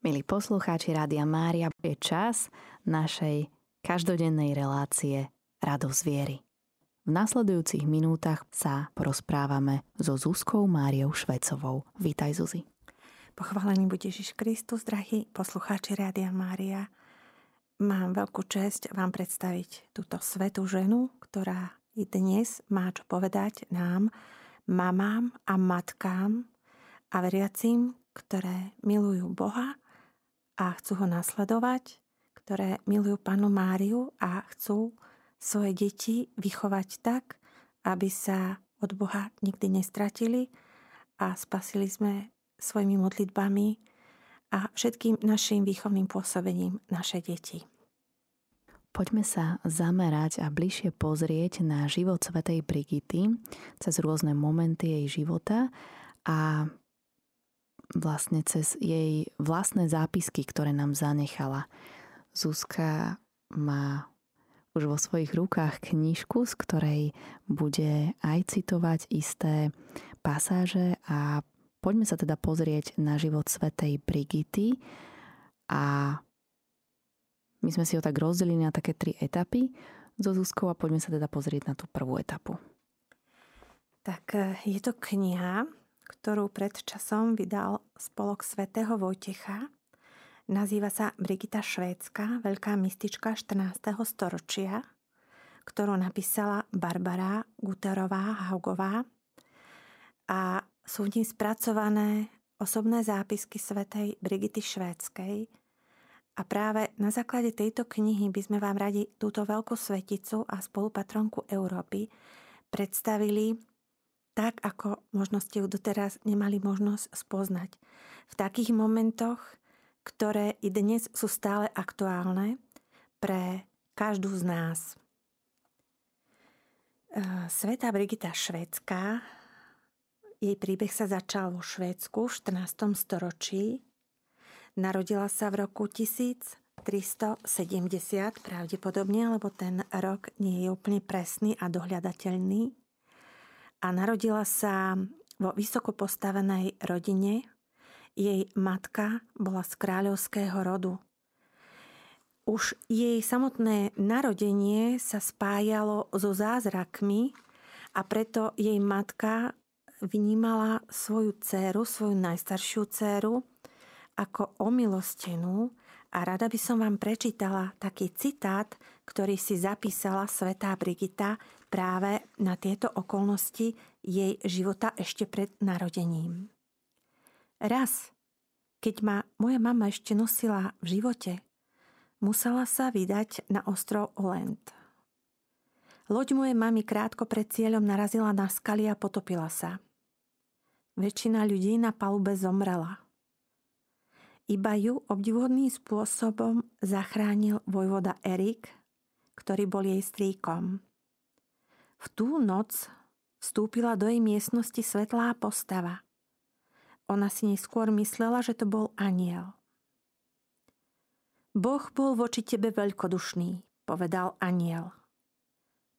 Milí poslucháči Rádia Mária, je čas našej každodennej relácie Radosť viery. V nasledujúcich minútach sa porozprávame so Zuzkou Máriou Švecovou. Vítaj Zuzi. Pochválený bude Ježiš Kristus, drahí poslucháči Rádia Mária. Mám veľkú čest vám predstaviť túto svetú ženu, ktorá i dnes má čo povedať nám, mamám a matkám a veriacim, ktoré milujú Boha a chcú ho nasledovať, ktoré milujú Panu Máriu a chcú svoje deti vychovať tak, aby sa od Boha nikdy nestratili a spasili sme svojimi modlitbami a všetkým našim výchovným pôsobením naše deti. Poďme sa zamerať a bližšie pozrieť na život svätej Brigity cez rôzne momenty jej života a vlastne cez jej vlastné zápisky, ktoré nám zanechala. Zuzka má už vo svojich rukách knižku, z ktorej bude aj citovať isté pasáže a poďme sa teda pozrieť na život svätej Brigity a my sme si ho tak rozdelili na také tri etapy so Zuzkou a poďme sa teda pozrieť na tú prvú etapu. Tak eh, je to kniha, ktorú pred časom vydal spolok svätého Vojtecha. Nazýva sa Brigita Švédska, veľká mistička 14. storočia, ktorú napísala Barbara Guterová Haugová a sú v ní spracované osobné zápisky svätej Brigity Švédskej. A práve na základe tejto knihy by sme vám radi túto veľkú sveticu a spolupatronku Európy predstavili tak, ako možno ste ju doteraz nemali možnosť spoznať. V takých momentoch, ktoré i dnes sú stále aktuálne pre každú z nás. E, Sveta Brigita Švédska, jej príbeh sa začal vo Švédsku v 14. storočí. Narodila sa v roku 1370 pravdepodobne, lebo ten rok nie je úplne presný a dohľadateľný a narodila sa vo vysoko postavenej rodine. Jej matka bola z kráľovského rodu. Už jej samotné narodenie sa spájalo so zázrakmi a preto jej matka vnímala svoju dceru, svoju najstaršiu dceru, ako omilostenú a rada by som vám prečítala taký citát, ktorý si zapísala svetá Brigita práve na tieto okolnosti jej života ešte pred narodením. Raz, keď ma moja mama ešte nosila v živote, musela sa vydať na ostrov Olent. Loď mojej mamy krátko pred cieľom narazila na skaly a potopila sa. Väčšina ľudí na palube zomrela. Iba ju obdivodným spôsobom zachránil vojvoda Erik, ktorý bol jej strýkom. V tú noc vstúpila do jej miestnosti svetlá postava. Ona si neskôr myslela, že to bol aniel. Boh bol voči tebe veľkodušný, povedal aniel.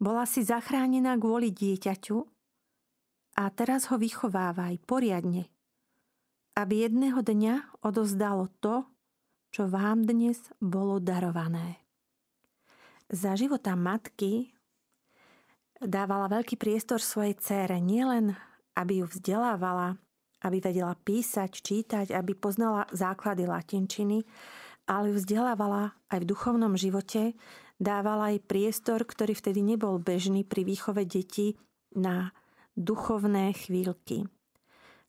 Bola si zachránená kvôli dieťaťu a teraz ho vychovávaj poriadne, aby jedného dňa odozdalo to, čo vám dnes bolo darované. Za života matky dávala veľký priestor svojej cére, nielen aby ju vzdelávala, aby vedela písať, čítať, aby poznala základy latinčiny, ale ju vzdelávala aj v duchovnom živote, dávala aj priestor, ktorý vtedy nebol bežný pri výchove detí na duchovné chvíľky.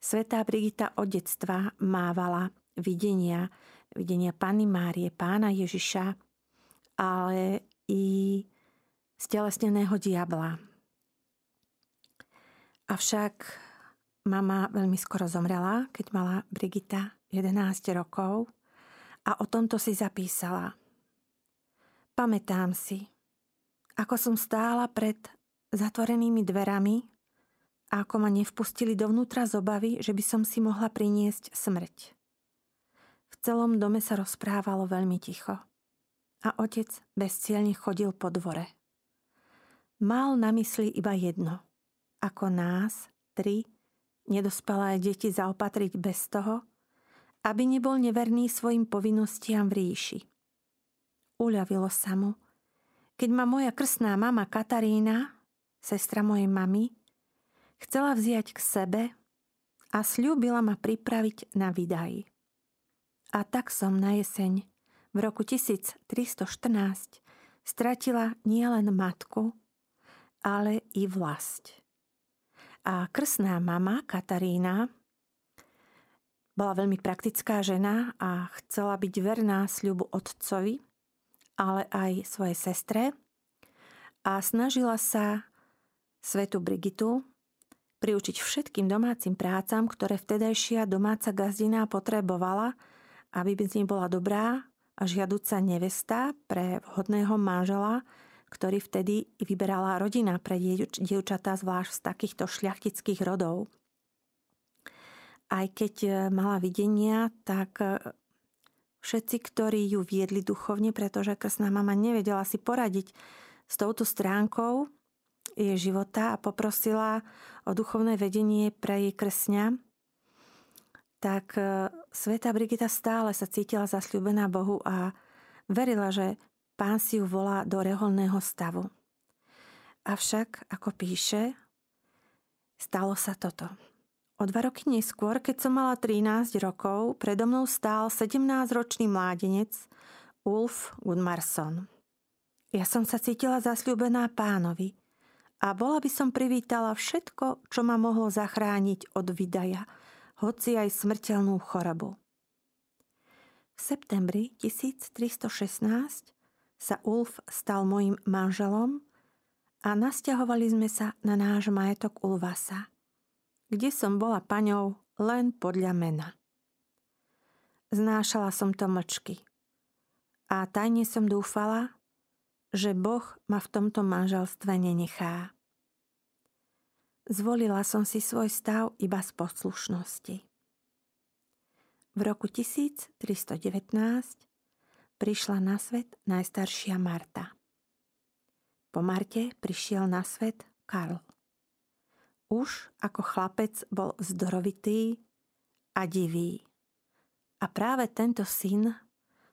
Svetá Brigita od detstva mávala videnia, videnia Panny Márie, pána Ježiša, ale i stelesneného diabla. Avšak mama veľmi skoro zomrela, keď mala Brigita 11 rokov a o tomto si zapísala. Pamätám si, ako som stála pred zatvorenými dverami a ako ma nevpustili dovnútra z obavy, že by som si mohla priniesť smrť. V celom dome sa rozprávalo veľmi ticho a otec bezcielne chodil po dvore. Mal na mysli iba jedno. Ako nás, tri, nedospelé deti zaopatriť bez toho, aby nebol neverný svojim povinnostiam v ríši. Uľavilo sa mu, keď ma moja krstná mama Katarína, sestra mojej mamy, chcela vziať k sebe a slúbila ma pripraviť na vydaj. A tak som na jeseň v roku 1314 stratila nielen matku, ale i vlast. A krsná mama Katarína bola veľmi praktická žena a chcela byť verná sľubu otcovi, ale aj svojej sestre a snažila sa svetu Brigitu priučiť všetkým domácim prácam, ktoré vtedajšia domáca gazdina potrebovala, aby z nej bola dobrá a žiaduca nevesta pre vhodného manžela, ktorý vtedy vyberala rodina pre dievčatá, zvlášť z takýchto šľachtických rodov. Aj keď e, mala videnia, tak e, všetci, ktorí ju viedli duchovne, pretože krstná mama nevedela si poradiť s touto stránkou jej života a poprosila o duchovné vedenie pre jej krsňa, tak e, sveta Brigita stále sa cítila zasľúbená Bohu a verila, že pán si ju volá do reholného stavu. Avšak, ako píše, stalo sa toto. O dva roky neskôr, keď som mala 13 rokov, predo mnou stál 17-ročný mládenec Ulf Gunmarsson. Ja som sa cítila zasľúbená pánovi a bola by som privítala všetko, čo ma mohlo zachrániť od vydaja, hoci aj smrteľnú chorobu. V septembri 1316 sa Ulf stal mojim manželom a nasťahovali sme sa na náš majetok Ulvasa – kde som bola paňou len podľa mena. Znášala som to mlčky. A tajne som dúfala, že Boh ma v tomto manželstve nenechá. Zvolila som si svoj stav iba z poslušnosti. V roku 1319 prišla na svet najstaršia Marta. Po Marte prišiel na svet Karl. Už ako chlapec bol zdorovitý a divý. A práve tento syn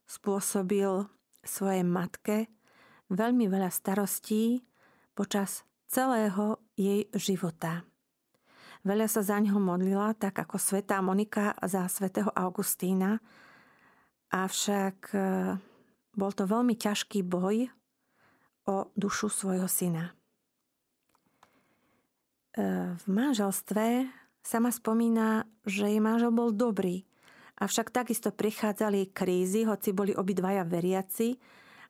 spôsobil svojej matke veľmi veľa starostí počas celého jej života. Veľa sa za ňoho modlila, tak ako svetá Monika za svätého Augustína, avšak e, bol to veľmi ťažký boj o dušu svojho syna. E, v manželstve sa ma spomína, že jej manžel bol dobrý, avšak takisto prichádzali krízy, hoci boli obidvaja veriaci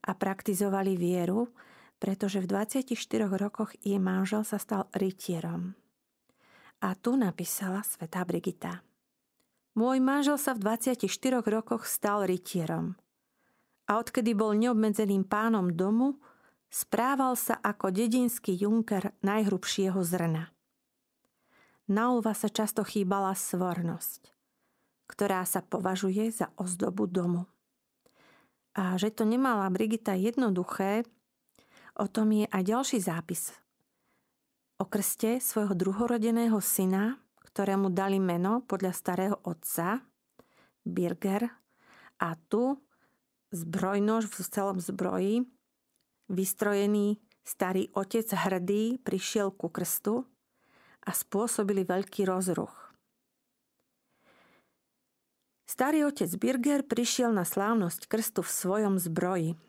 a praktizovali vieru, pretože v 24 rokoch jej manžel sa stal rytierom. A tu napísala svetá Brigita. Môj manžel sa v 24 rokoch stal rytierom. A odkedy bol neobmedzeným pánom domu, Správal sa ako dedinský junker najhrubšieho zrna. Na Ulva sa často chýbala svornosť, ktorá sa považuje za ozdobu domu. A že to nemala Brigita jednoduché, o tom je aj ďalší zápis. O krste svojho druhorodeného syna, ktorému dali meno podľa starého otca, Birger, a tu zbrojnož v celom zbroji Vystrojený starý otec hrdý prišiel ku krstu a spôsobili veľký rozruch. Starý otec Birger prišiel na slávnosť krstu v svojom zbroji.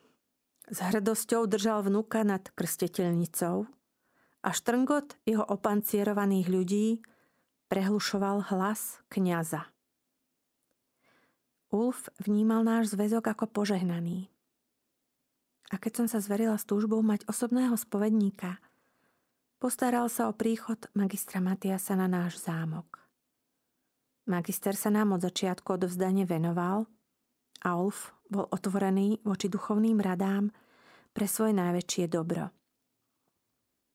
S hrdosťou držal vnúka nad krstetelnicou a štrngot jeho opancierovaných ľudí prehlušoval hlas kniaza. Ulf vnímal náš zväzok ako požehnaný a keď som sa zverila s túžbou mať osobného spovedníka, postaral sa o príchod magistra Matiasa na náš zámok. Magister sa nám od začiatku odovzdane venoval a Ulf bol otvorený voči duchovným radám pre svoje najväčšie dobro.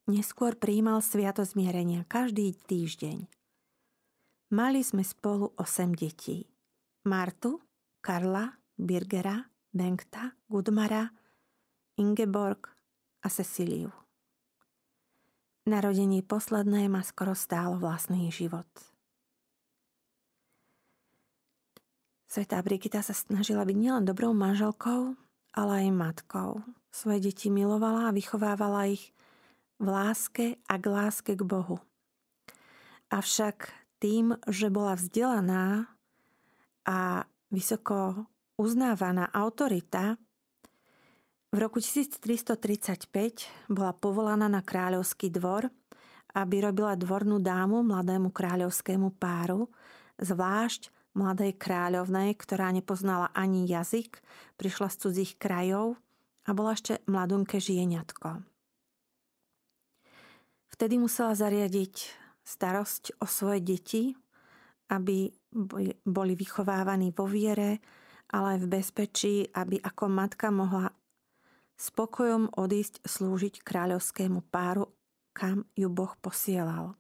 Neskôr prijímal sviato zmierenia každý týždeň. Mali sme spolu 8 detí. Martu, Karla, Birgera, Bengta, Gudmara, Ingeborg a Cecíliu. Narodenie posledné ma skoro stálo vlastný život. Svetá Brigita sa snažila byť nielen dobrou manželkou, ale aj matkou. Svoje deti milovala a vychovávala ich v láske a k láske k Bohu. Avšak tým, že bola vzdelaná a vysoko uznávaná autorita, v roku 1335 bola povolaná na kráľovský dvor, aby robila dvornú dámu mladému kráľovskému páru, zvlášť mladej kráľovnej, ktorá nepoznala ani jazyk, prišla z cudzích krajov a bola ešte mladunké žieniatko. Vtedy musela zariadiť starosť o svoje deti, aby boli vychovávaní vo viere, ale aj v bezpečí, aby ako matka mohla spokojom odísť slúžiť kráľovskému páru, kam ju Boh posielal.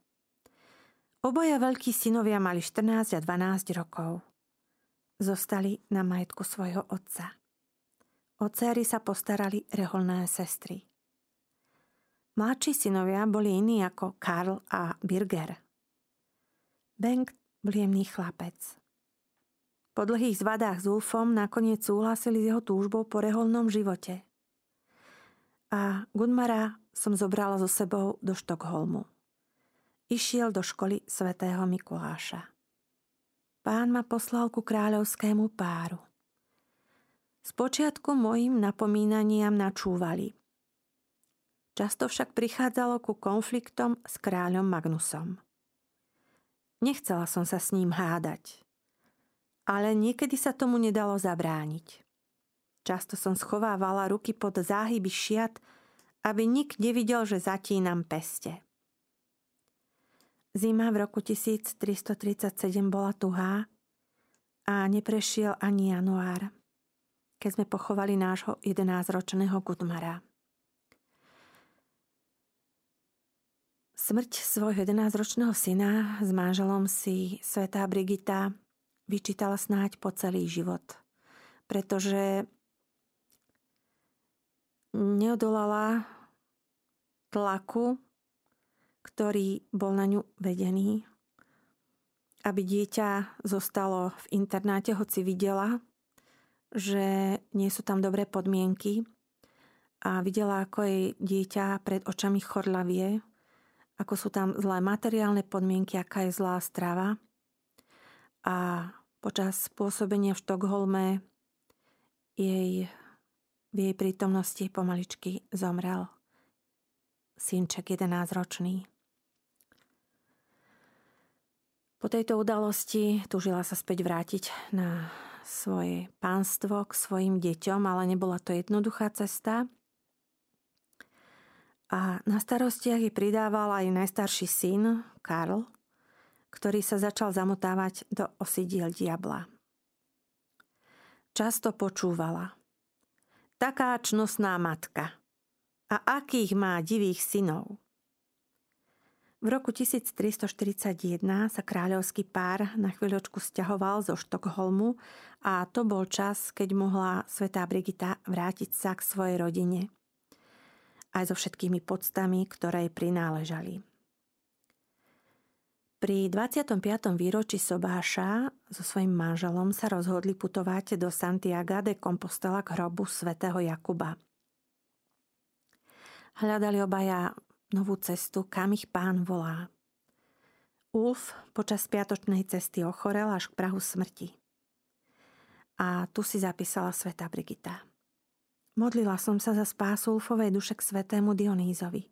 Obaja veľkí synovia mali 14 a 12 rokov. Zostali na majetku svojho otca. O céry sa postarali reholné sestry. Mladší synovia boli iní ako Karl a Birger. Bengt bol jemný chlapec. Po dlhých zvadách s Ulfom nakoniec súhlasili s jeho túžbou po reholnom živote – a Gunmara som zobrala so sebou do Štokholmu. Išiel do školy svätého Mikuláša. Pán ma poslal ku kráľovskému páru. Spočiatku mojim napomínaniam načúvali. Často však prichádzalo ku konfliktom s kráľom Magnusom. Nechcela som sa s ním hádať, ale niekedy sa tomu nedalo zabrániť. Často som schovávala ruky pod záhyby šiat, aby nik nevidel, že zatínam peste. Zima v roku 1337 bola tuhá a neprešiel ani január, keď sme pochovali nášho 11-ročného Gudmara. Smrť svojho 11-ročného syna s manželom si svetá Brigita vyčítala snáď po celý život, pretože neodolala tlaku, ktorý bol na ňu vedený, aby dieťa zostalo v internáte, hoci videla, že nie sú tam dobré podmienky a videla, ako jej dieťa pred očami chorlavie, ako sú tam zlé materiálne podmienky, aká je zlá strava. A počas pôsobenia v Štokholme jej v jej prítomnosti pomaličky zomrel synček 11-ročný. Po tejto udalosti tužila sa späť vrátiť na svoje pánstvo k svojim deťom, ale nebola to jednoduchá cesta. A na starostiach jej pridával aj najstarší syn, Karl, ktorý sa začal zamotávať do osidiel diabla. Často počúvala – taká čnostná matka. A akých má divých synov. V roku 1341 sa kráľovský pár na chvíľočku stiahoval zo Štokholmu a to bol čas, keď mohla svetá Brigita vrátiť sa k svojej rodine. Aj so všetkými podstami, ktoré jej prináležali. Pri 25. výročí Sobáša so svojím manželom sa rozhodli putovať do Santiago de Compostela k hrobu svätého Jakuba. Hľadali obaja novú cestu, kam ich pán volá. Ulf počas spiatočnej cesty ochorel až k prahu smrti. A tu si zapísala sveta Brigita. Modlila som sa za spásu Ulfovej duše k svetému Dionýzovi.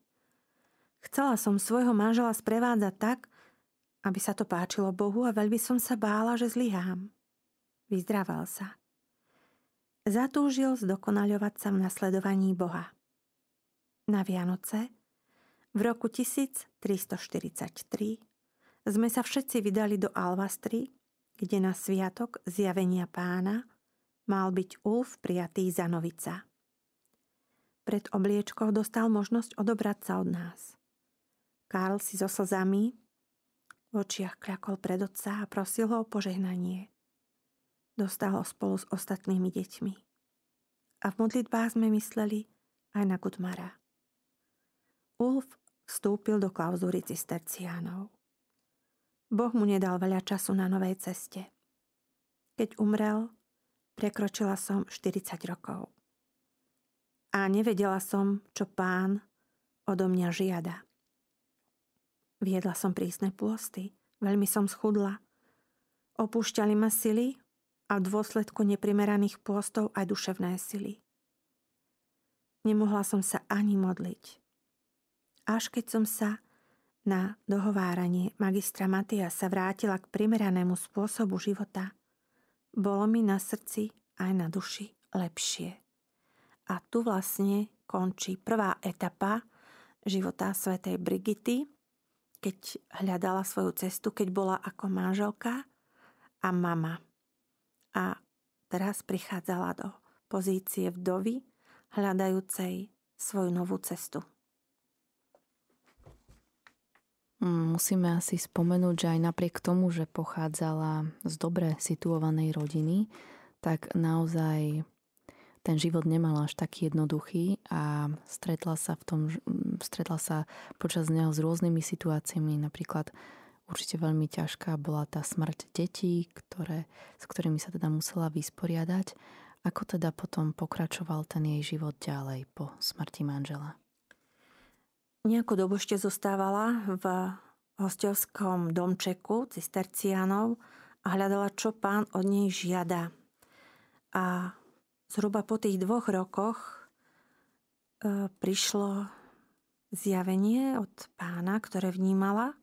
Chcela som svojho manžela sprevádzať tak, aby sa to páčilo Bohu a veľmi som sa bála, že zlyhám. Vyzdraval sa. Zatúžil zdokonaľovať sa v nasledovaní Boha. Na Vianoce v roku 1343 sme sa všetci vydali do Alvastry, kde na sviatok zjavenia pána mal byť Ulf prijatý za novica. Pred obliečkou dostal možnosť odobrať sa od nás. Karl si so slzami v očiach kľakol pred otca a prosil ho o požehnanie. Dostal ho spolu s ostatnými deťmi. A v modlitbách sme mysleli aj na Gudmara. Ulf vstúpil do klauzúry cisterciánov. Boh mu nedal veľa času na novej ceste. Keď umrel, prekročila som 40 rokov. A nevedela som, čo pán odo mňa žiada. Viedla som prísne pôsty, veľmi som schudla. Opúšťali ma sily a v dôsledku neprimeraných pôstov aj duševné sily. Nemohla som sa ani modliť. Až keď som sa na dohováranie magistra Matia sa vrátila k primeranému spôsobu života, bolo mi na srdci aj na duši lepšie. A tu vlastne končí prvá etapa života svätej Brigity, keď hľadala svoju cestu, keď bola ako manželka a mama. A teraz prichádzala do pozície vdovy, hľadajúcej svoju novú cestu. Musíme asi spomenúť, že aj napriek tomu, že pochádzala z dobre situovanej rodiny, tak naozaj ten život nemala až taký jednoduchý a stretla sa v tom, stretla sa počas neho s rôznymi situáciami, napríklad určite veľmi ťažká bola tá smrť detí, ktoré, s ktorými sa teda musela vysporiadať ako teda potom pokračoval ten jej život ďalej po smrti manžela? Nejakú dobu ešte zostávala v hostovskom domčeku cisterciánov a hľadala, čo pán od nej žiada. A zhruba po tých dvoch rokoch e, prišlo zjavenie od pána, ktoré vnímala,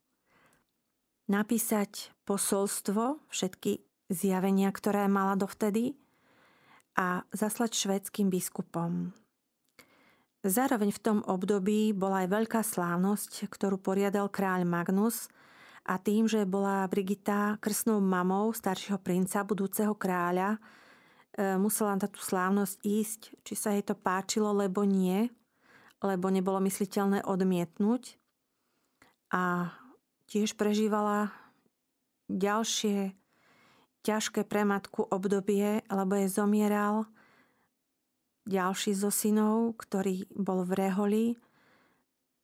napísať posolstvo, všetky zjavenia, ktoré mala dovtedy a zaslať švédským biskupom. Zároveň v tom období bola aj veľká slávnosť, ktorú poriadal kráľ Magnus a tým, že bola Brigita krsnou mamou staršieho princa, budúceho kráľa, musela na tú slávnosť ísť, či sa jej to páčilo, lebo nie, lebo nebolo mysliteľné odmietnúť. A tiež prežívala ďalšie ťažké pre matku obdobie, lebo je zomieral ďalší zo synov, ktorý bol v Reholi,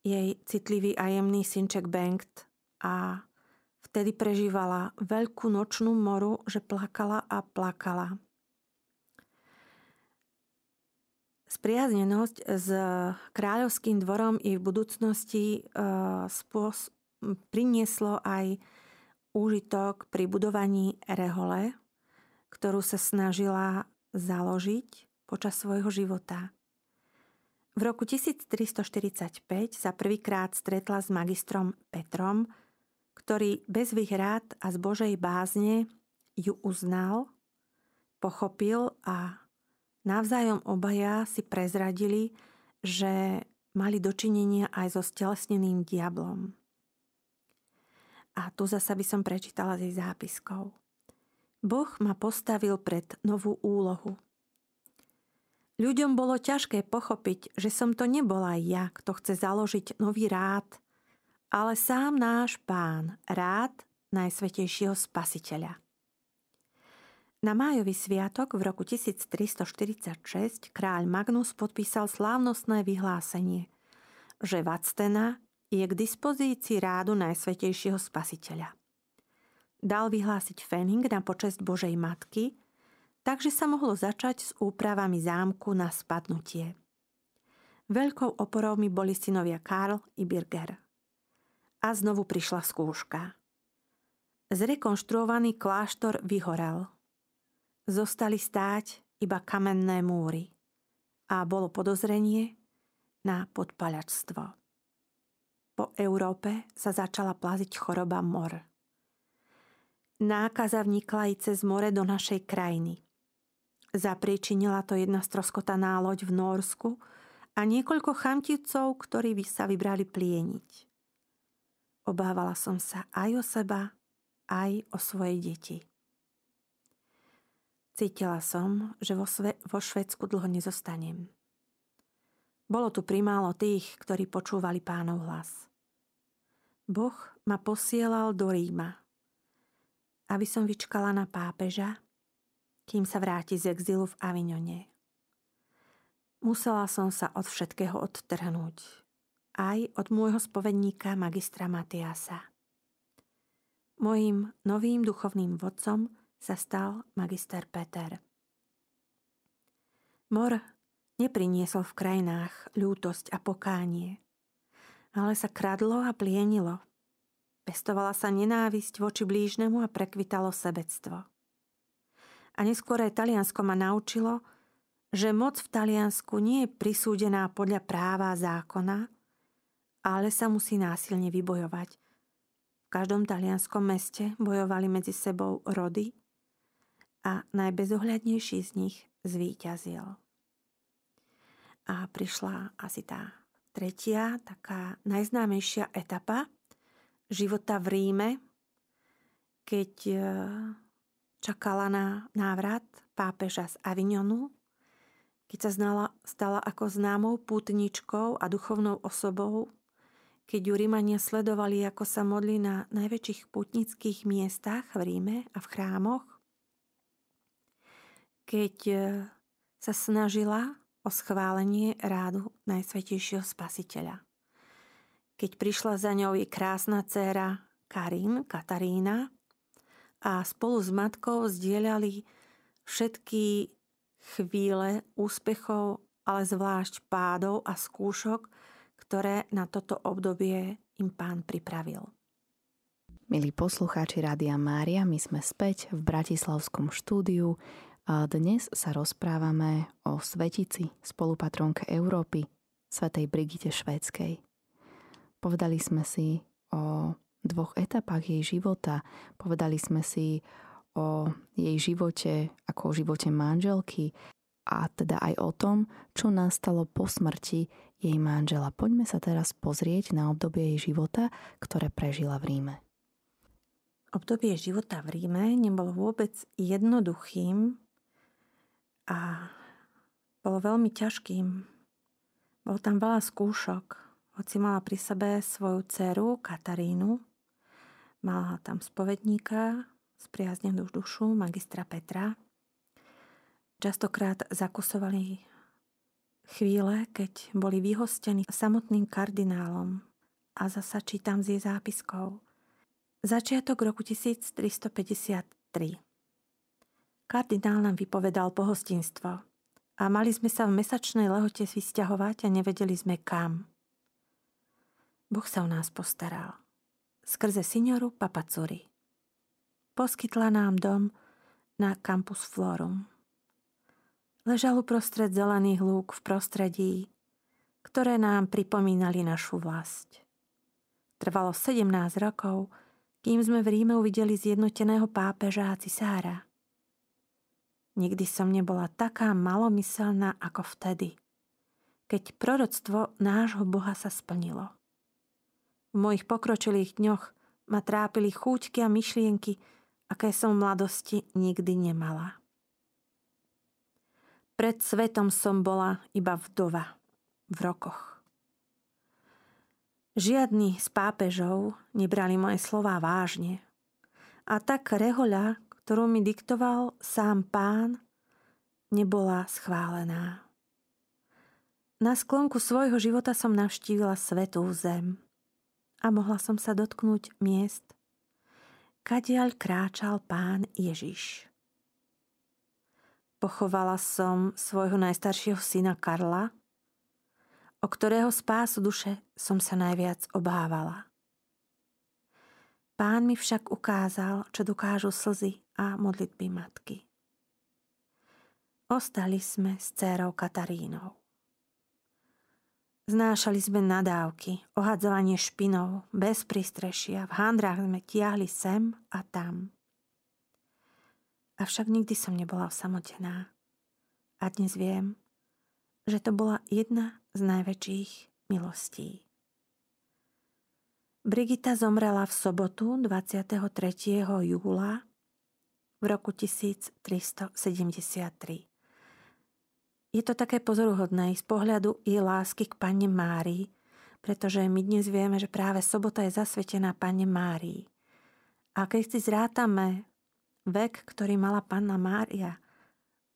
jej citlivý a jemný synček Bengt a vtedy prežívala veľkú nočnú moru, že plakala a plakala. Spriaznenosť s kráľovským dvorom i v budúcnosti uh, spôs- prinieslo aj úžitok pri budovaní rehole, ktorú sa snažila založiť počas svojho života. V roku 1345 sa prvýkrát stretla s magistrom Petrom, ktorý bez výhrad a z Božej bázne ju uznal, pochopil a navzájom obaja si prezradili, že mali dočinenia aj so stelesneným diablom. A tu zasa by som prečítala z jej zápiskov. Boh ma postavil pred novú úlohu. Ľuďom bolo ťažké pochopiť, že som to nebola ja, kto chce založiť nový rád, ale sám náš pán, rád Najsvetejšieho spasiteľa. Na májový sviatok v roku 1346 kráľ Magnus podpísal slávnostné vyhlásenie, že Vactena je k dispozícii rádu Najsvetejšieho spasiteľa. Dal vyhlásiť Fenning na počest Božej Matky, takže sa mohlo začať s úpravami zámku na spadnutie. Veľkou oporou mi boli synovia Karl i Birger. A znovu prišla skúška. Zrekonštruovaný kláštor vyhorel. Zostali stáť iba kamenné múry a bolo podozrenie na podpaľačstvo po Európe sa začala plaziť choroba mor. Nákaza vnikla i cez more do našej krajiny. Zapríčinila to jedna stroskotaná loď v Norsku a niekoľko chamtivcov, ktorí by sa vybrali plieniť. Obávala som sa aj o seba, aj o svoje deti. Cítila som, že vo, sve, vo Švedsku dlho nezostanem. Bolo tu primálo tých, ktorí počúvali pánov hlas. Boh ma posielal do Ríma, aby som vyčkala na pápeža, kým sa vráti z exilu v Avignone. Musela som sa od všetkého odtrhnúť, aj od môjho spovedníka magistra Matiasa. Mojím novým duchovným vodcom sa stal magister Peter. Mor nepriniesol v krajinách ľútosť a pokánie, ale sa kradlo a plienilo. Pestovala sa nenávisť voči blížnemu a prekvitalo sebectvo. A neskôr aj Taliansko ma naučilo, že moc v Taliansku nie je prisúdená podľa práva a zákona, ale sa musí násilne vybojovať. V každom talianskom meste bojovali medzi sebou rody a najbezohľadnejší z nich zvíťazil. A prišla asi tá tretia, taká najznámejšia etapa života v Ríme, keď e, čakala na návrat pápeža z Avignonu, keď sa znala, stala ako známou pútničkou a duchovnou osobou keď ju Rímania sledovali, ako sa modli na najväčších putnických miestach v Ríme a v chrámoch, keď e, sa snažila o schválenie rádu Najsvetejšieho Spasiteľa. Keď prišla za ňou jej krásna dcéra Karin, Katarína a spolu s matkou zdieľali všetky chvíle úspechov, ale zvlášť pádov a skúšok, ktoré na toto obdobie im pán pripravil. Milí poslucháči Rádia Mária, my sme späť v Bratislavskom štúdiu dnes sa rozprávame o svetici, spolupatronke Európy, svätej Brigite Švédskej. Povedali sme si o dvoch etapách jej života. Povedali sme si o jej živote ako o živote manželky a teda aj o tom, čo nastalo po smrti jej manžela. Poďme sa teraz pozrieť na obdobie jej života, ktoré prežila v Ríme. Obdobie života v Ríme nebolo vôbec jednoduchým a bolo veľmi ťažkým. Bolo tam veľa skúšok, hoci mala pri sebe svoju dceru Katarínu, mala tam spovedníka, spriaznenú dušu, magistra Petra, Častokrát zakusovali chvíle, keď boli vyhostení samotným kardinálom a zasa čítam z jej zápiskov. Začiatok roku 1353. Kardinál nám vypovedal pohostinstvo a mali sme sa v mesačnej lehote vysťahovať a nevedeli sme kam. Boh sa o nás postaral. Skrze signoru Papacuri. Poskytla nám dom na Campus Florum. Ležal uprostred zelených lúk v prostredí, ktoré nám pripomínali našu vlast. Trvalo 17 rokov, kým sme v Ríme uvideli zjednoteného pápeža a cisára. Nikdy som nebola taká malomyselná ako vtedy, keď proroctvo nášho Boha sa splnilo. V mojich pokročilých dňoch ma trápili chúťky a myšlienky, aké som v mladosti nikdy nemala. Pred svetom som bola iba vdova v rokoch. Žiadni z pápežov nebrali moje slová vážne. A tak rehoľa, ktorú mi diktoval sám pán, nebola schválená. Na sklonku svojho života som navštívila svetú zem a mohla som sa dotknúť miest, kadiaľ kráčal pán Ježiš. Pochovala som svojho najstaršieho syna Karla, o ktorého spásu duše som sa najviac obávala. Pán mi však ukázal, čo dokážu slzy a modlitby matky. Ostali sme s dcérou Katarínou. Znášali sme nadávky, ohadzovanie špinov, bez prístrešia, v handrách sme tiahli sem a tam. Avšak nikdy som nebola samotená. A dnes viem, že to bola jedna z najväčších milostí. Brigita zomrela v sobotu 23. júla v roku 1373. Je to také pozoruhodné z pohľadu jej lásky k Pane Márii, pretože my dnes vieme, že práve sobota je zasvetená Pane Márii. A keď si zrátame vek, ktorý mala panna Mária,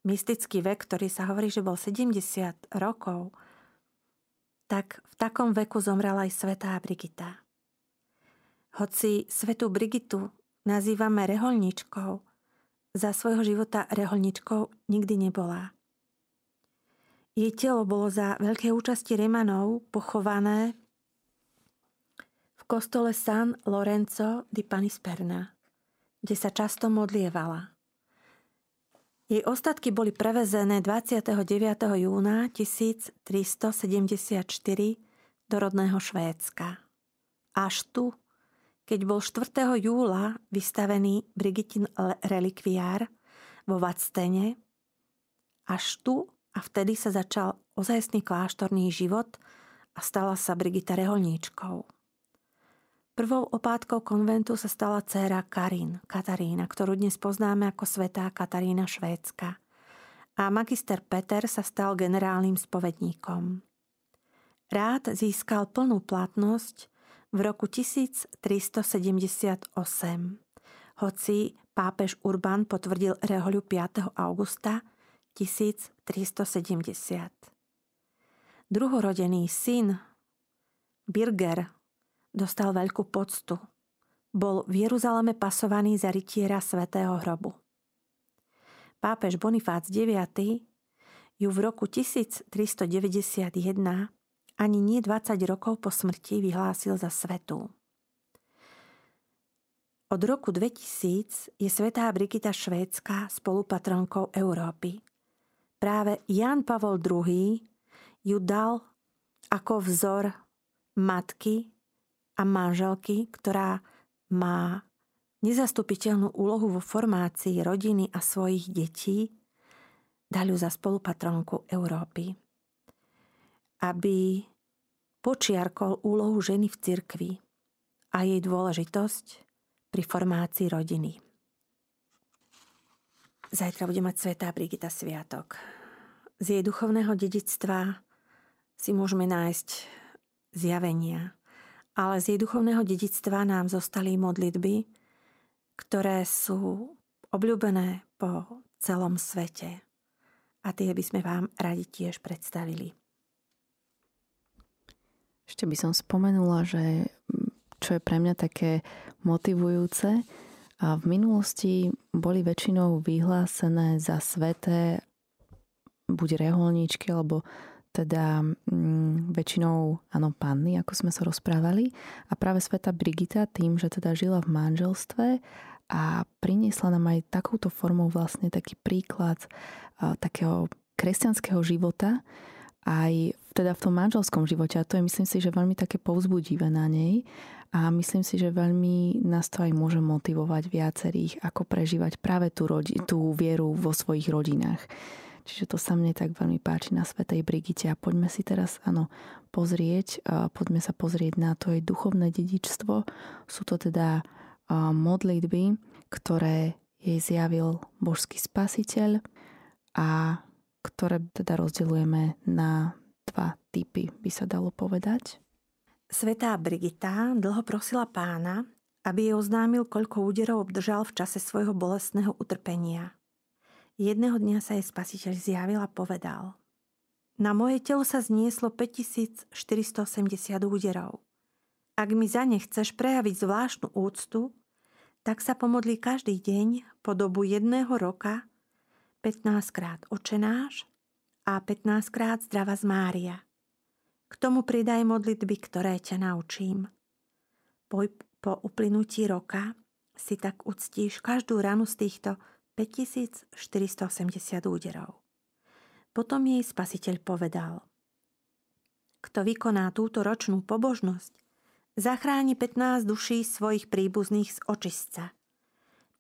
mystický vek, ktorý sa hovorí, že bol 70 rokov, tak v takom veku zomrela aj svetá Brigita. Hoci svetú Brigitu nazývame reholničkou, za svojho života reholničkou nikdy nebola. Jej telo bolo za veľké účasti Remanov pochované v kostole San Lorenzo di Panisperna, kde sa často modlievala. Jej ostatky boli prevezené 29. júna 1374 do rodného Švédska. Až tu, keď bol 4. júla vystavený Brigitin relikviár vo Vatstene, až tu a vtedy sa začal ozajstný kláštorný život a stala sa Brigita reholníčkou. Prvou opátkou konventu sa stala dcéra Karin, Katarína, ktorú dnes poznáme ako svetá Katarína Švédska. A magister Peter sa stal generálnym spovedníkom. Rád získal plnú platnosť v roku 1378, hoci pápež Urban potvrdil reholiu 5. augusta 1370. Druhorodený syn Birger dostal veľkú poctu. Bol v Jeruzaleme pasovaný za rytiera svätého hrobu. Pápež Bonifác IX ju v roku 1391 ani nie 20 rokov po smrti vyhlásil za svetú. Od roku 2000 je svetá Brigita Švédska spolupatronkou Európy. Práve Jan Pavol II ju dal ako vzor matky a manželky, ktorá má nezastupiteľnú úlohu vo formácii rodiny a svojich detí, dali ju za spolupatronku Európy. Aby počiarkol úlohu ženy v cirkvi a jej dôležitosť pri formácii rodiny. Zajtra bude mať Svetá Brigita Sviatok. Z jej duchovného dedictva si môžeme nájsť zjavenia, ale z jej duchovného dedictva nám zostali modlitby, ktoré sú obľúbené po celom svete. A tie by sme vám radi tiež predstavili. Ešte by som spomenula, že čo je pre mňa také motivujúce, a v minulosti boli väčšinou vyhlásené za sveté buď reholníčky, alebo teda mm, väčšinou, áno, panny, ako sme sa rozprávali. A práve sveta Brigita tým, že teda žila v manželstve a priniesla nám aj takúto formou vlastne taký príklad a, takého kresťanského života, aj teda v tom manželskom živote. A to je myslím si, že veľmi také povzbudivé na nej. A myslím si, že veľmi nás to aj môže motivovať viacerých, ako prežívať práve tú, rodi- tú vieru vo svojich rodinách. Čiže to sa mne tak veľmi páči na Svetej Brigite a poďme si teraz, áno, pozrieť, poďme sa pozrieť na to jej duchovné dedičstvo. Sú to teda modlitby, ktoré jej zjavil božský spasiteľ a ktoré teda rozdeľujeme na dva typy, by sa dalo povedať. Svetá Brigita dlho prosila pána, aby jej oznámil, koľko úderov obdržal v čase svojho bolestného utrpenia. Jedného dňa sa jej spasiteľ zjavil a povedal Na moje telo sa znieslo 5480 úderov. Ak mi za ne chceš prejaviť zvláštnu úctu, tak sa pomodlí každý deň po dobu jedného roka 15 krát očenáš a 15 krát zdrava z Mária. K tomu pridaj modlitby, ktoré ťa naučím. Po, po uplynutí roka si tak uctíš každú ranu z týchto 5480 úderov. Potom jej spasiteľ povedal Kto vykoná túto ročnú pobožnosť, zachráni 15 duší svojich príbuzných z očistca.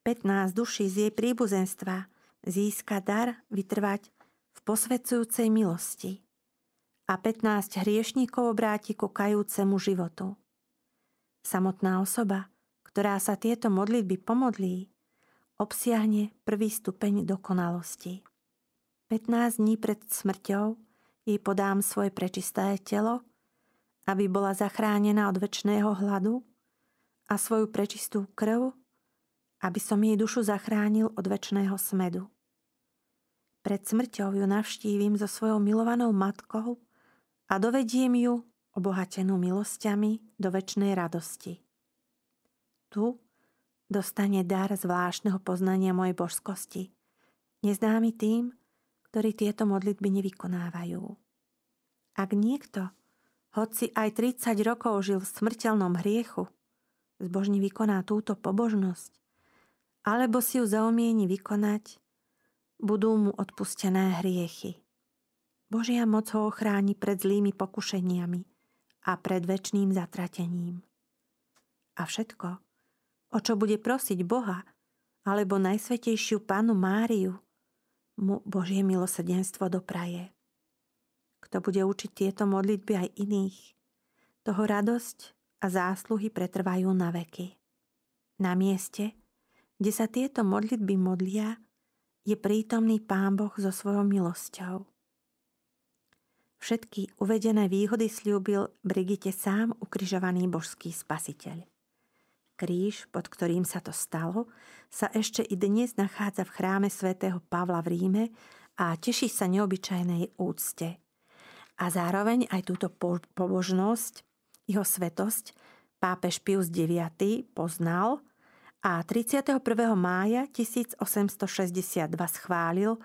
15 duší z jej príbuzenstva získa dar vytrvať v posvedzujúcej milosti a 15 hriešníkov obráti ku kajúcemu životu. Samotná osoba, ktorá sa tieto modlitby pomodlí, obsiahne prvý stupeň dokonalosti. 15 dní pred smrťou jej podám svoje prečisté telo, aby bola zachránená od väčšného hladu a svoju prečistú krv, aby som jej dušu zachránil od väčšného smedu. Pred smrťou ju navštívim so svojou milovanou matkou a dovediem ju, obohatenú milosťami, do väčšnej radosti. Tu dostane dar zvláštneho poznania mojej božskosti. Neznámy tým, ktorí tieto modlitby nevykonávajú. Ak niekto, hoci aj 30 rokov žil v smrteľnom hriechu, zbožne vykoná túto pobožnosť, alebo si ju zaumieni vykonať, budú mu odpustené hriechy. Božia moc ho ochráni pred zlými pokušeniami a pred väčšným zatratením. A všetko, o čo bude prosiť Boha alebo Najsvetejšiu Pánu Máriu, mu Božie milosrdenstvo dopraje. Kto bude učiť tieto modlitby aj iných, toho radosť a zásluhy pretrvajú na veky. Na mieste, kde sa tieto modlitby modlia, je prítomný Pán Boh so svojou milosťou. Všetky uvedené výhody slúbil Brigite sám ukrižovaný božský spasiteľ. Kríž, pod ktorým sa to stalo, sa ešte i dnes nachádza v chráme svätého Pavla v Ríme a teší sa neobyčajnej úcte. A zároveň aj túto pobožnosť, jeho svetosť, pápež Pius IX poznal a 31. mája 1862 schválil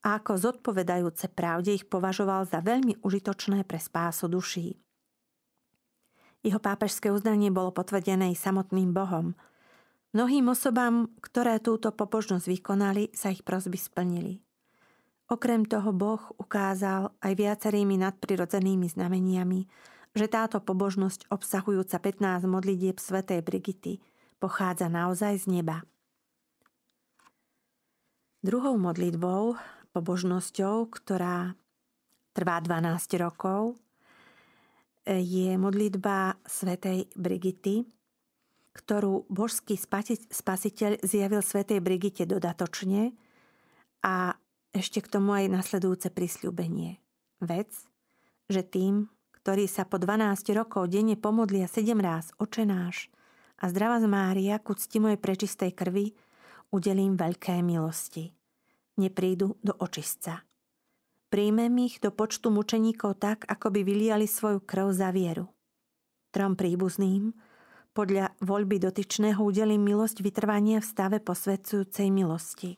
a ako zodpovedajúce pravde ich považoval za veľmi užitočné pre spásu duší. Jeho pápežské uznanie bolo potvrdené i samotným Bohom. Mnohým osobám, ktoré túto pobožnosť vykonali, sa ich prosby splnili. Okrem toho Boh ukázal aj viacerými nadprirodzenými znameniami, že táto pobožnosť obsahujúca 15 modlitieb svätej Brigity – pochádza naozaj z neba. Druhou modlitbou, pobožnosťou, ktorá trvá 12 rokov, je modlitba svätej Brigity, ktorú božský spasiteľ zjavil svätej Brigite dodatočne a ešte k tomu aj nasledujúce prisľúbenie. Vec, že tým, ktorí sa po 12 rokov denne pomodlia 7 ráz očenáš, a zdravá z Mária, ku cti mojej prečistej krvi, udelím veľké milosti. Neprídu do očistca. Príjmem ich do počtu mučeníkov tak, ako by vyliali svoju krv za vieru. Trom príbuzným, podľa voľby dotyčného udelím milosť vytrvania v stave posvedcujúcej milosti.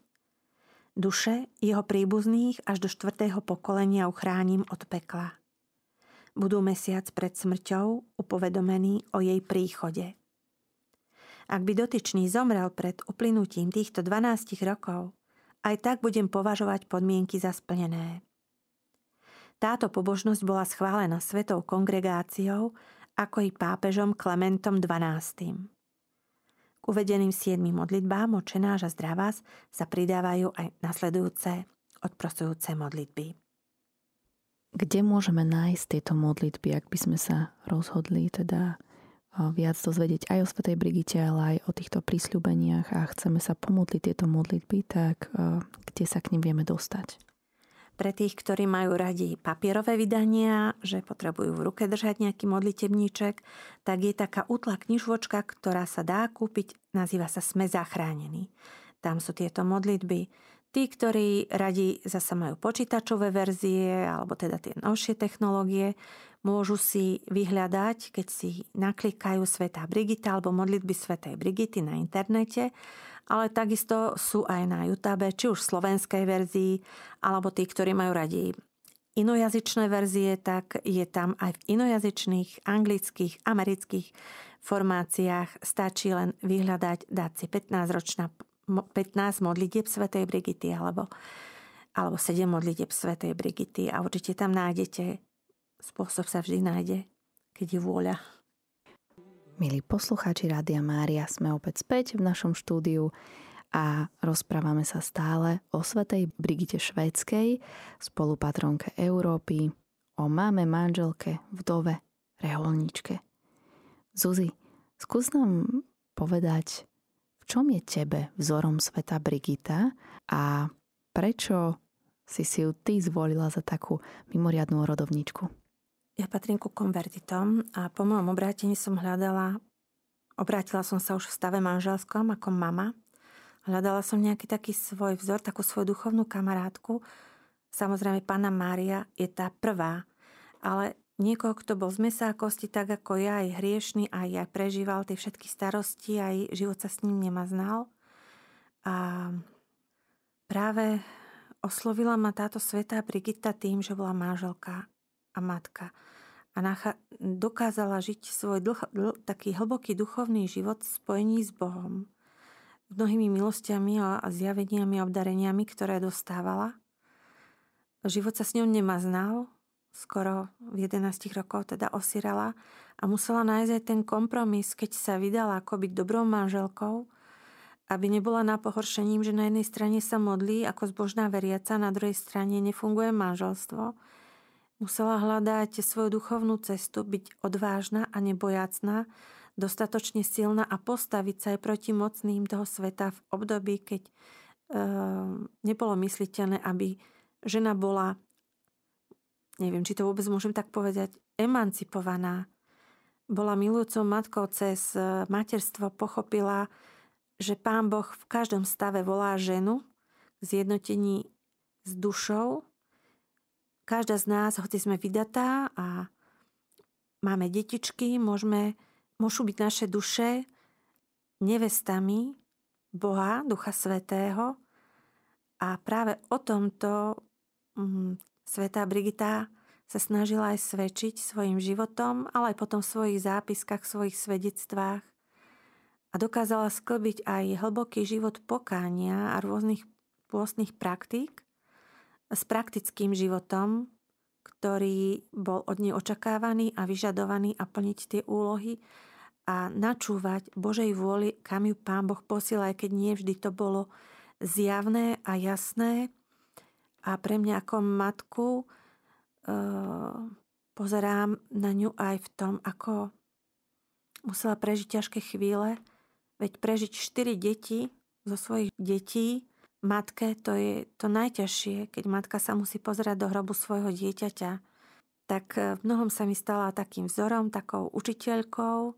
Duše jeho príbuzných až do štvrtého pokolenia uchránim od pekla. Budú mesiac pred smrťou upovedomení o jej príchode. Ak by dotyčný zomrel pred uplynutím týchto 12 rokov, aj tak budem považovať podmienky za splnené. Táto pobožnosť bola schválená svetou kongregáciou ako i pápežom Klementom XII. K uvedeným siedmým modlitbám očenáš a zdravás sa pridávajú aj nasledujúce odprosujúce modlitby. Kde môžeme nájsť tieto modlitby, ak by sme sa rozhodli teda viac dozvedieť aj o Svetej Brigite, ale aj o týchto prísľubeniach a chceme sa pomodliť tieto modlitby, tak kde sa k nim vieme dostať? Pre tých, ktorí majú radi papierové vydania, že potrebujú v ruke držať nejaký modlitebníček, tak je taká útla knižvočka, ktorá sa dá kúpiť, nazýva sa Sme zachránení. Tam sú tieto modlitby. Tí, ktorí radi zasa majú počítačové verzie, alebo teda tie novšie technológie, môžu si vyhľadať, keď si naklikajú Svetá Brigita alebo modlitby Svetej Brigity na internete, ale takisto sú aj na YouTube, či už v slovenskej verzii, alebo tí, ktorí majú radi inojazyčné verzie, tak je tam aj v inojazyčných, anglických, amerických formáciách. Stačí len vyhľadať, dať si 15 ročná 15 modlitieb Svetej Brigity alebo, alebo 7 modlitieb Svetej Brigity a určite tam nájdete Spôsob sa vždy nájde, keď je vôľa. Milí poslucháči Rádia Mária, sme opäť späť v našom štúdiu a rozprávame sa stále o svetej Brigite Švédskej, spolupatronke Európy, o máme, manželke, vdove, reholníčke. Zuzi, skús nám povedať, v čom je tebe vzorom sveta Brigita a prečo si si ju ty zvolila za takú mimoriadnú rodovničku? Ja patrím ku konvertitom a po mojom obrátení som hľadala, obrátila som sa už v stave manželskom ako mama. Hľadala som nejaký taký svoj vzor, takú svoju duchovnú kamarátku. Samozrejme, pána Mária je tá prvá, ale niekoho, kto bol z mesa kosti, tak ako ja, aj hriešný, aj, aj prežíval tie všetky starosti, aj život sa s ním znal. A práve oslovila ma táto svetá Brigita tým, že bola manželka a matka. A nacha- dokázala žiť svoj dlh- dl- taký hlboký duchovný život v spojení s Bohom. Mnohými milostiami a, zjaveniami a obdareniami, ktoré dostávala. Život sa s ňou nemaznal, skoro v 11 rokov teda osirala a musela nájsť aj ten kompromis, keď sa vydala ako byť dobrou manželkou, aby nebola na pohoršením, že na jednej strane sa modlí ako zbožná veriaca, na druhej strane nefunguje manželstvo. Musela hľadať svoju duchovnú cestu, byť odvážna a nebojacná, dostatočne silná a postaviť sa aj proti mocným toho sveta v období, keď e, nebolo mysliteľné, aby žena bola, neviem, či to vôbec môžem tak povedať, emancipovaná. Bola milujúcou matkou cez e, materstvo, pochopila, že Pán Boh v každom stave volá ženu k zjednotení s dušou. Každá z nás, hoci sme vydatá a máme detičky, môžeme, môžu byť naše duše nevestami Boha, Ducha Svetého. A práve o tomto um, svetá Brigita sa snažila aj svedčiť svojim životom, ale aj potom v svojich zápiskách, v svojich svedectvách a dokázala sklbiť aj hlboký život pokánia a rôznych pôstnych praktík s praktickým životom, ktorý bol od nej očakávaný a vyžadovaný a plniť tie úlohy a načúvať Božej vôli, kam ju Pán Boh posiela, aj keď nie vždy to bolo zjavné a jasné. A pre mňa ako matku e, pozerám na ňu aj v tom, ako musela prežiť ťažké chvíle, Veď prežiť 4 deti zo svojich detí matke, to je to najťažšie, keď matka sa musí pozerať do hrobu svojho dieťaťa. Tak v mnohom sa mi stala takým vzorom, takou učiteľkou,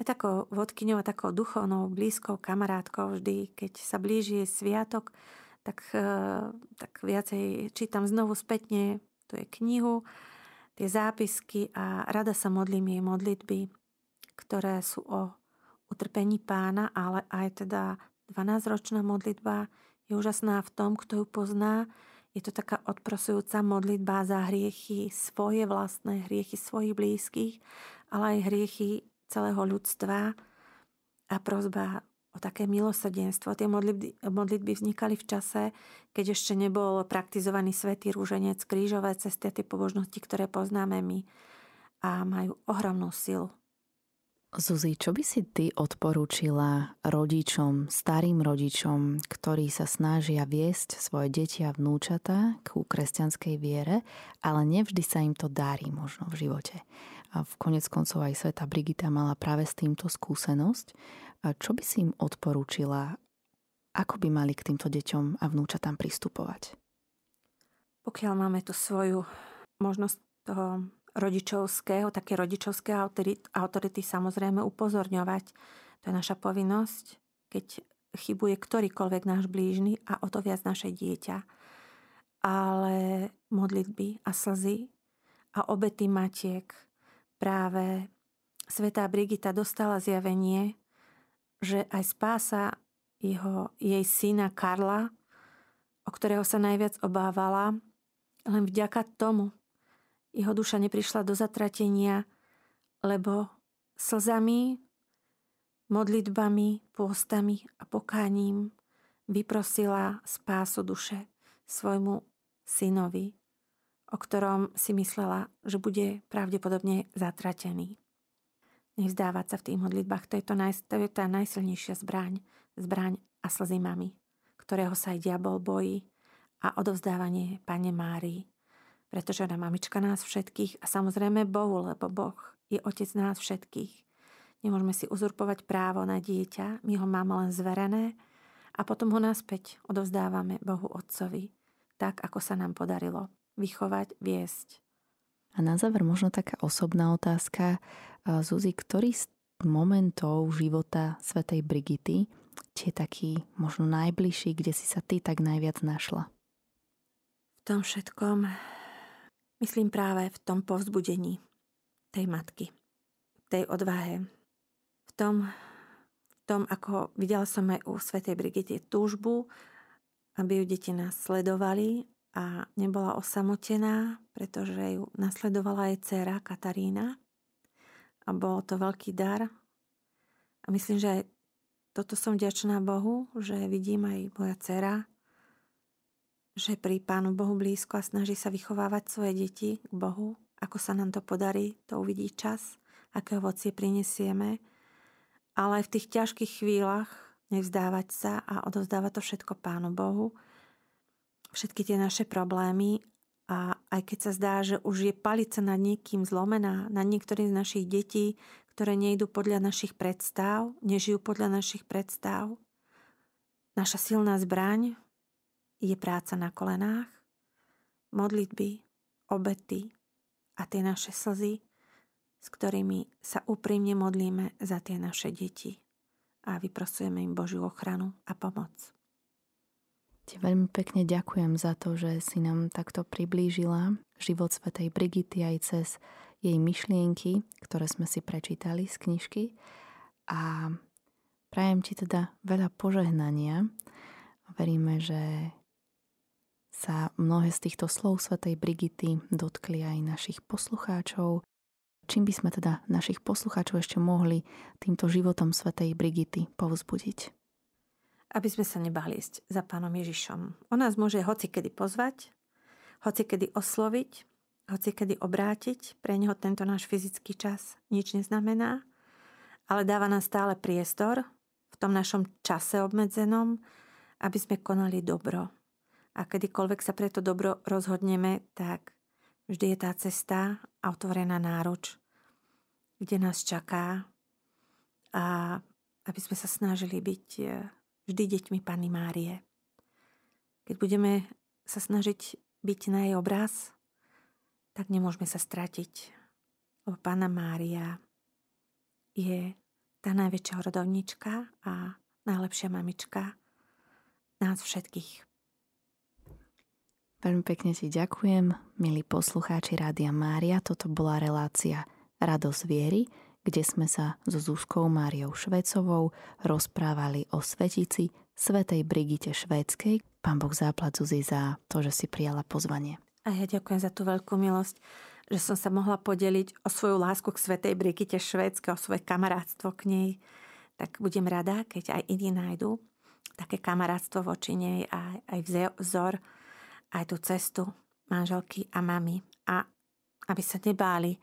takou vodkyňou a takou duchovnou, blízkou kamarátkou vždy, keď sa blíži sviatok, tak, e, tak viacej čítam znovu spätne, tu je knihu, tie zápisky a rada sa modlím jej modlitby, ktoré sú o utrpení pána, ale aj teda 12-ročná modlitba je úžasná v tom, kto ju pozná. Je to taká odprosujúca modlitba za hriechy, svoje vlastné hriechy svojich blízkych, ale aj hriechy celého ľudstva a prozba o také milosrdenstvo. Tie modlitby, modlitby vznikali v čase, keď ešte nebol praktizovaný svätý rúženec, krížové cesty a tie pobožnosti, ktoré poznáme my a majú ohromnú silu. Zuzi, čo by si ty odporúčila rodičom, starým rodičom, ktorí sa snažia viesť svoje deti a vnúčata ku kresťanskej viere, ale nevždy sa im to darí možno v živote. A v konec koncov aj sveta Brigita mala práve s týmto skúsenosť. A čo by si im odporúčila, ako by mali k týmto deťom a vnúčatám pristupovať? Pokiaľ máme tu svoju možnosť toho rodičovského, také rodičovské autority, autority samozrejme upozorňovať. To je naša povinnosť, keď chybuje ktorýkoľvek náš blížny a o to viac naše dieťa. Ale modlitby a slzy a obety matiek práve Svetá Brigita dostala zjavenie, že aj spása jeho, jej syna Karla, o ktorého sa najviac obávala, len vďaka tomu, jeho duša neprišla do zatratenia, lebo slzami, modlitbami, pôstami a pokáním vyprosila spásu duše svojmu synovi, o ktorom si myslela, že bude pravdepodobne zatratený. Nevzdávať sa v tých modlitbách, to je, to, naj, to je tá najsilnejšia zbraň, zbraň a slzy mami, ktorého sa aj diabol bojí a odovzdávanie Pane Márii pretože ona mamička nás všetkých a samozrejme Bohu, lebo Boh je otec nás všetkých. Nemôžeme si uzurpovať právo na dieťa, my ho máme len zverené a potom ho naspäť odovzdávame Bohu Otcovi, tak ako sa nám podarilo vychovať, viesť. A na záver možno taká osobná otázka. Zuzi, ktorý z momentov života svätej Brigity ti je taký možno najbližší, kde si sa ty tak najviac našla? V tom všetkom myslím práve v tom povzbudení tej matky, tej odvahe, v tom, v tom ako videla som aj u svätej Brigity túžbu, aby ju deti nás sledovali a nebola osamotená, pretože ju nasledovala aj dcéra Katarína. A bol to veľký dar. A myslím, že aj toto som vďačná Bohu, že vidím aj moja dcera, že pri Pánu Bohu blízko a snaží sa vychovávať svoje deti k Bohu. Ako sa nám to podarí, to uvidí čas, aké ovocie prinesieme. Ale aj v tých ťažkých chvíľach nevzdávať sa a odovzdávať to všetko Pánu Bohu všetky tie naše problémy a aj keď sa zdá, že už je palica nad niekým zlomená, nad niektorým z našich detí, ktoré nejdu podľa našich predstav, nežijú podľa našich predstav, naša silná zbraň je práca na kolenách, modlitby, obety a tie naše slzy, s ktorými sa úprimne modlíme za tie naše deti a vyprosujeme im Božiu ochranu a pomoc. Ti veľmi pekne ďakujem za to, že si nám takto priblížila život svetej Brigity aj cez jej myšlienky, ktoré sme si prečítali z knižky. A prajem ti teda veľa požehnania. Veríme, že sa mnohé z týchto slov svetej Brigity dotkli aj našich poslucháčov. Čím by sme teda našich poslucháčov ešte mohli týmto životom svetej Brigity povzbudiť? aby sme sa nebali ísť za pánom Ježišom. On nás môže hoci kedy pozvať, hoci kedy osloviť, hoci kedy obrátiť. Pre neho tento náš fyzický čas nič neznamená, ale dáva nám stále priestor v tom našom čase obmedzenom, aby sme konali dobro. A kedykoľvek sa pre to dobro rozhodneme, tak vždy je tá cesta a otvorená náruč, kde nás čaká a aby sme sa snažili byť vždy deťmi Panny Márie. Keď budeme sa snažiť byť na jej obraz, tak nemôžeme sa stratiť, lebo Pána Mária je tá najväčšia rodovnička a najlepšia mamička nás všetkých. Veľmi pekne ti ďakujem, milí poslucháči Rádia Mária. Toto bola relácia Radosť viery, kde sme sa so Zuzkou Máriou Švecovou rozprávali o svetici Svetej Brigite Švédskej. Pán Boh záplat Zuzi za to, že si prijala pozvanie. A ja ďakujem za tú veľkú milosť, že som sa mohla podeliť o svoju lásku k Svetej Brigite Švédskej, o svoje kamarátstvo k nej. Tak budem rada, keď aj iní nájdu také kamarátstvo voči nej a aj vzor, aj tú cestu manželky a mami. A aby sa nebáli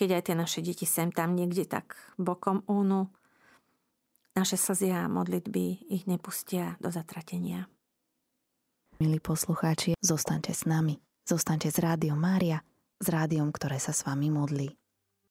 keď aj tie naše deti sem tam niekde tak bokom únu, naše slzy a modlitby ich nepustia do zatratenia. Milí poslucháči, zostaňte s nami. Zostaňte s Rádiom Mária, s rádiom, ktoré sa s vami modlí.